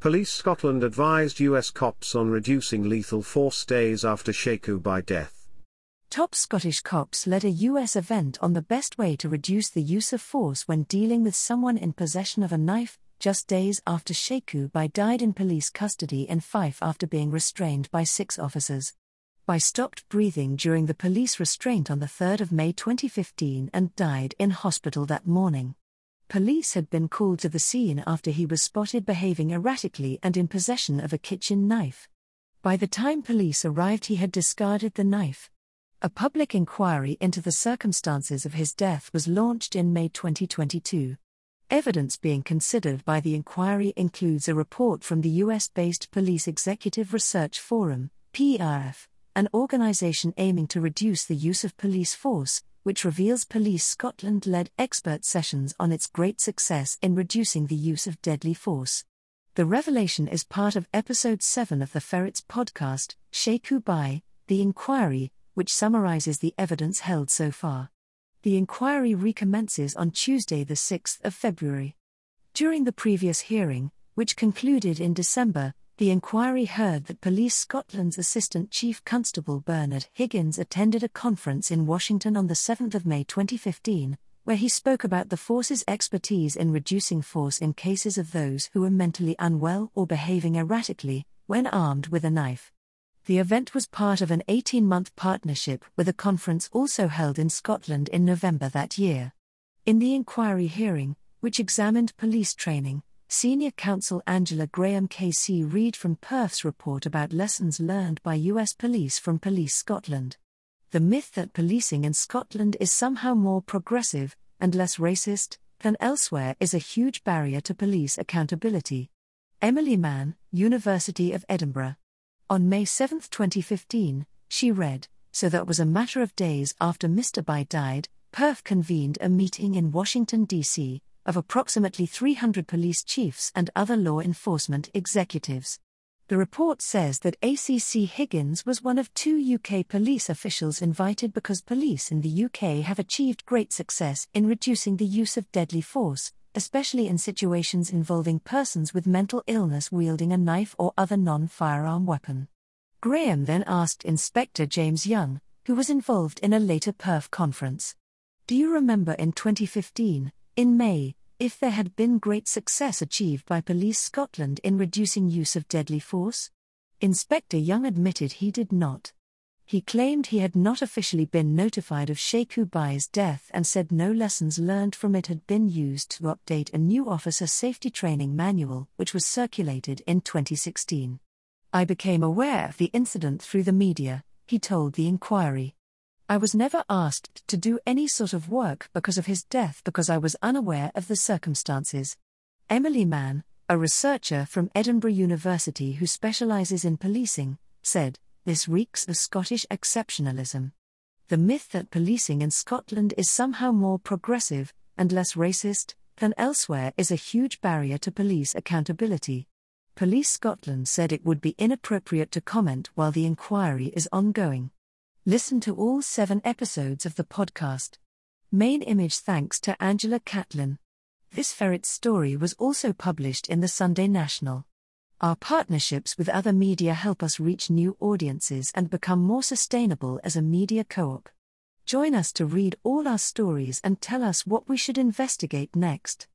Police Scotland advised US cops on reducing lethal force days after Sheku Bayoh death. Top Scottish cops led a US event on the best way to reduce the use of force when dealing with someone in possession of a knife, just days after Sheku Bayoh died in police custody in Fife after being restrained by six officers. Bayoh stopped breathing during the police restraint on the 3rd of May 2015 and died in hospital that morning. Police had been called to the scene after he was spotted behaving erratically and in possession of a kitchen knife. By the time police arrived, he had discarded the knife. A public inquiry into the circumstances of his death was launched in May 2022. Evidence being considered by the inquiry includes a report from the US based Police Executive Research Forum, PERF, an organization aiming to reduce the use of police force, which reveals Police Scotland led expert sessions on its great success in reducing the use of deadly force. The revelation is part of episode 7 of the Ferrets podcast, Sheku Bayoh, The Inquiry, which summarizes the evidence held so far. The inquiry recommences on Tuesday, the 6th of February. During the previous hearing, which concluded in December, the inquiry heard that Police Scotland's Assistant Chief Constable Bernard Higgins attended a conference in Washington on the 7th of May 2015, where he spoke about the force's expertise in reducing force in cases of those who were mentally unwell or behaving erratically when armed with a knife. The event was part of an 18 month partnership with a conference also held in Scotland in November that year. In the inquiry hearing, which examined police training, Senior Counsel Angela Graham KC read from PERF's report about lessons learned by US police from Police Scotland. The myth that policing in Scotland is somehow more progressive and less racist than elsewhere is a huge barrier to police accountability. Emily Mann, University of Edinburgh. On May 7, 2015, she read So that was a matter of days after Mr. Bayoh died, PERF convened a meeting in Washington, D.C of approximately 300 police chiefs and other law enforcement executives. The report says that ACC Higgins was one of two UK police officials invited because police in the UK have achieved great success in reducing the use of deadly force, especially in situations involving persons with mental illness wielding a knife or other non firearm weapon. Graham then asked Inspector James Young, who was involved in a later PERF conference. Do you remember in 2015, in May, if there had been great success achieved by Police Scotland in reducing use of deadly force? Inspector Young admitted he did not. He claimed he had not officially been notified of Sheku Bayoh's death and said no lessons learned from it had been used to update a new officer safety training manual, which was circulated in 2016. I became aware of the incident through the media, he told the inquiry. I was never asked to do any sort of work because of his death because I was unaware of the circumstances. Emily Mann, a researcher from Edinburgh University who specializes in policing, said, This reeks of Scottish exceptionalism. The myth that policing in Scotland is somehow more progressive and less racist than elsewhere is a huge barrier to police accountability. Police Scotland said it would be inappropriate to comment while the inquiry is ongoing. Listen to all seven episodes of the podcast. Main image thanks to Angela Catlin. This ferret story was also published in the Sunday National. Our partnerships with other media help us reach new audiences and become more sustainable as a media co op. Join us to read all our stories and tell us what we should investigate next.